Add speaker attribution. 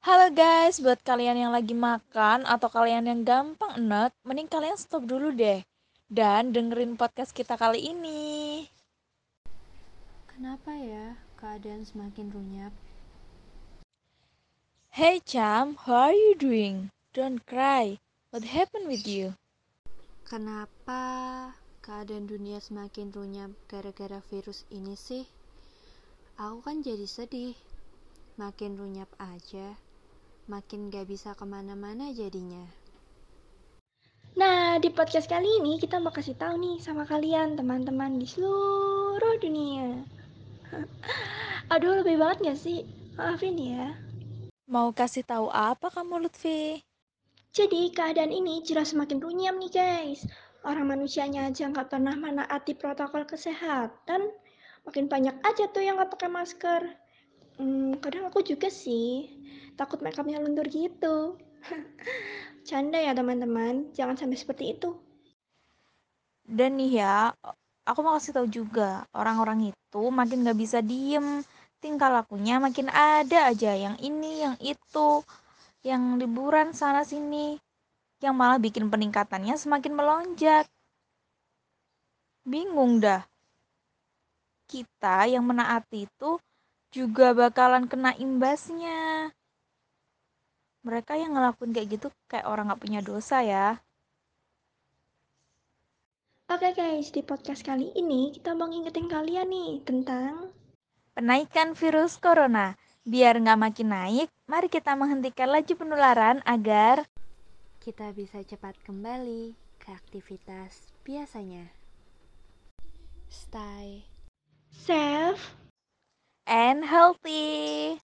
Speaker 1: Halo guys, buat kalian yang lagi makan atau kalian yang gampang enek, mending kalian stop dulu deh. Dan dengerin podcast kita kali ini.
Speaker 2: Kenapa ya keadaan semakin runyap?
Speaker 1: Hey Cham, how are you doing? Don't cry. What happened with you?
Speaker 2: Kenapa keadaan dunia semakin runyap gara-gara virus ini sih? Aku kan jadi sedih. Makin runyap aja, makin gak bisa ke mana-mana jadinya.
Speaker 3: Nah, di podcast kali ini kita mau kasih tahu nih sama kalian teman-teman di seluruh dunia. Aduh, lebih banget gak sih? Maafin ya.
Speaker 1: Mau kasih tahu apa kamu Lutfi?
Speaker 3: Jadi keadaan ini jelas semakin runyam nih guys. Orang manusianya aja nggak pernah menaati protokol kesehatan. Makin banyak aja tuh yang nggak pakai masker. Hmm, kadang aku juga sih takut makeupnya luntur gitu. Canda ya teman-teman, jangan sampai seperti itu.
Speaker 1: Dan nih ya, aku mau kasih tahu juga, orang-orang itu makin gak bisa diem. Tingkah lakunya makin ada aja yang ini, yang itu, yang liburan sana sini, yang malah bikin peningkatannya semakin melonjak. Bingung dah. Kita yang menaati itu juga bakalan kena imbasnya. Mereka yang ngelakuin kayak gitu kayak orang gak punya dosa ya.
Speaker 3: Oke guys, di podcast kali ini kita mau ngingetin kalian nih tentang
Speaker 1: Penaikan virus corona. Biar nggak makin naik, mari kita menghentikan laju penularan agar
Speaker 2: Kita bisa cepat kembali ke aktivitas biasanya. Stay
Speaker 3: safe
Speaker 1: and healthy.